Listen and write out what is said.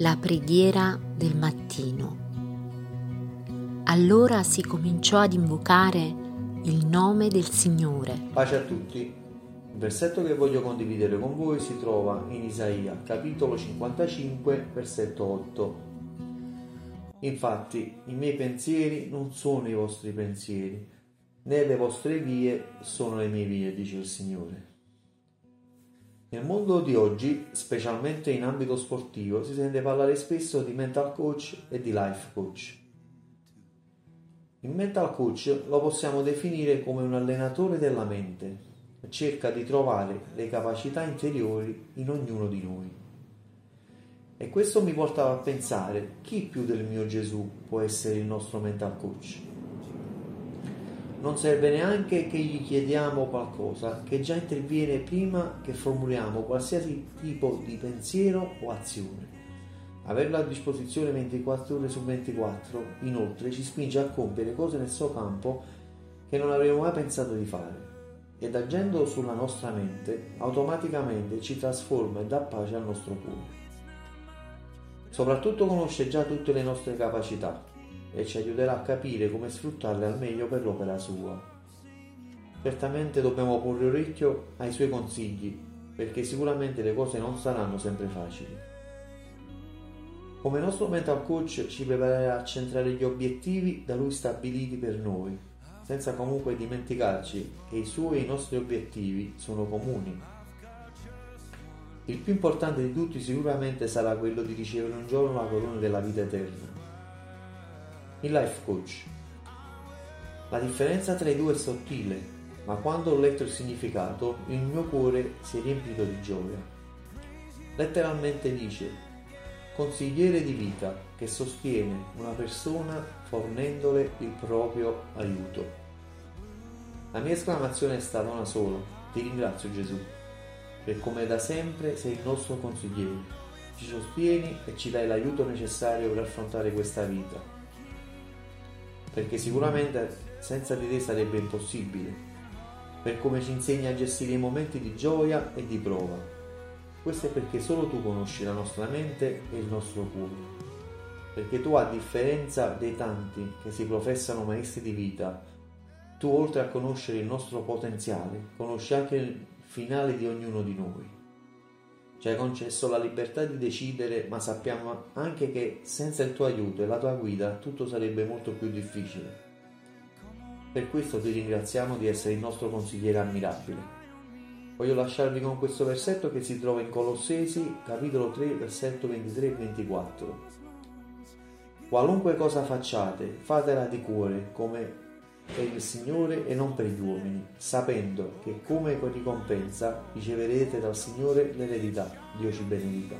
La preghiera del mattino. Allora si cominciò ad invocare il nome del Signore. Pace a tutti. Il versetto che voglio condividere con voi si trova in Isaia, capitolo 55, versetto 8. Infatti, i miei pensieri non sono i vostri pensieri, né le vostre vie sono le mie vie, dice il Signore. Nel mondo di oggi, specialmente in ambito sportivo, si sente parlare spesso di mental coach e di life coach. Il mental coach lo possiamo definire come un allenatore della mente, cerca di trovare le capacità interiori in ognuno di noi. E questo mi portava a pensare chi più del mio Gesù può essere il nostro mental coach non serve neanche che gli chiediamo qualcosa, che già interviene prima che formuliamo qualsiasi tipo di pensiero o azione. Averlo a disposizione 24 ore su 24, inoltre, ci spinge a compiere cose nel suo campo che non avremmo mai pensato di fare ed agendo sulla nostra mente automaticamente ci trasforma e dà pace al nostro cuore. Soprattutto conosce già tutte le nostre capacità, e ci aiuterà a capire come sfruttarle al meglio per l'opera sua. Certamente dobbiamo porre orecchio ai suoi consigli, perché sicuramente le cose non saranno sempre facili. Come nostro mental coach ci preparerà a centrare gli obiettivi da lui stabiliti per noi, senza comunque dimenticarci che i suoi e i nostri obiettivi sono comuni. Il più importante di tutti sicuramente sarà quello di ricevere un giorno la corona della vita eterna il life coach. La differenza tra i due è sottile, ma quando ho letto il significato il mio cuore si è riempito di gioia. Letteralmente dice consigliere di vita che sostiene una persona fornendole il proprio aiuto. La mia esclamazione è stata una sola, ti ringrazio Gesù, per come da sempre sei il nostro consigliere, ci sostieni e ci dai l'aiuto necessario per affrontare questa vita perché sicuramente senza di te sarebbe impossibile, per come ci insegna a gestire i momenti di gioia e di prova. Questo è perché solo tu conosci la nostra mente e il nostro cuore. Perché tu, a differenza dei tanti che si professano maestri di vita, tu oltre a conoscere il nostro potenziale, conosci anche il finale di ognuno di noi. Ci hai concesso la libertà di decidere, ma sappiamo anche che senza il tuo aiuto e la tua guida tutto sarebbe molto più difficile. Per questo ti ringraziamo di essere il nostro consigliere ammirabile. Voglio lasciarvi con questo versetto che si trova in Colossesi, capitolo 3, versetto 23 e 24. Qualunque cosa facciate, fatela di cuore, come per il Signore e non per gli uomini, sapendo che come ricompensa riceverete dal Signore l'eredità. Dio ci benedica.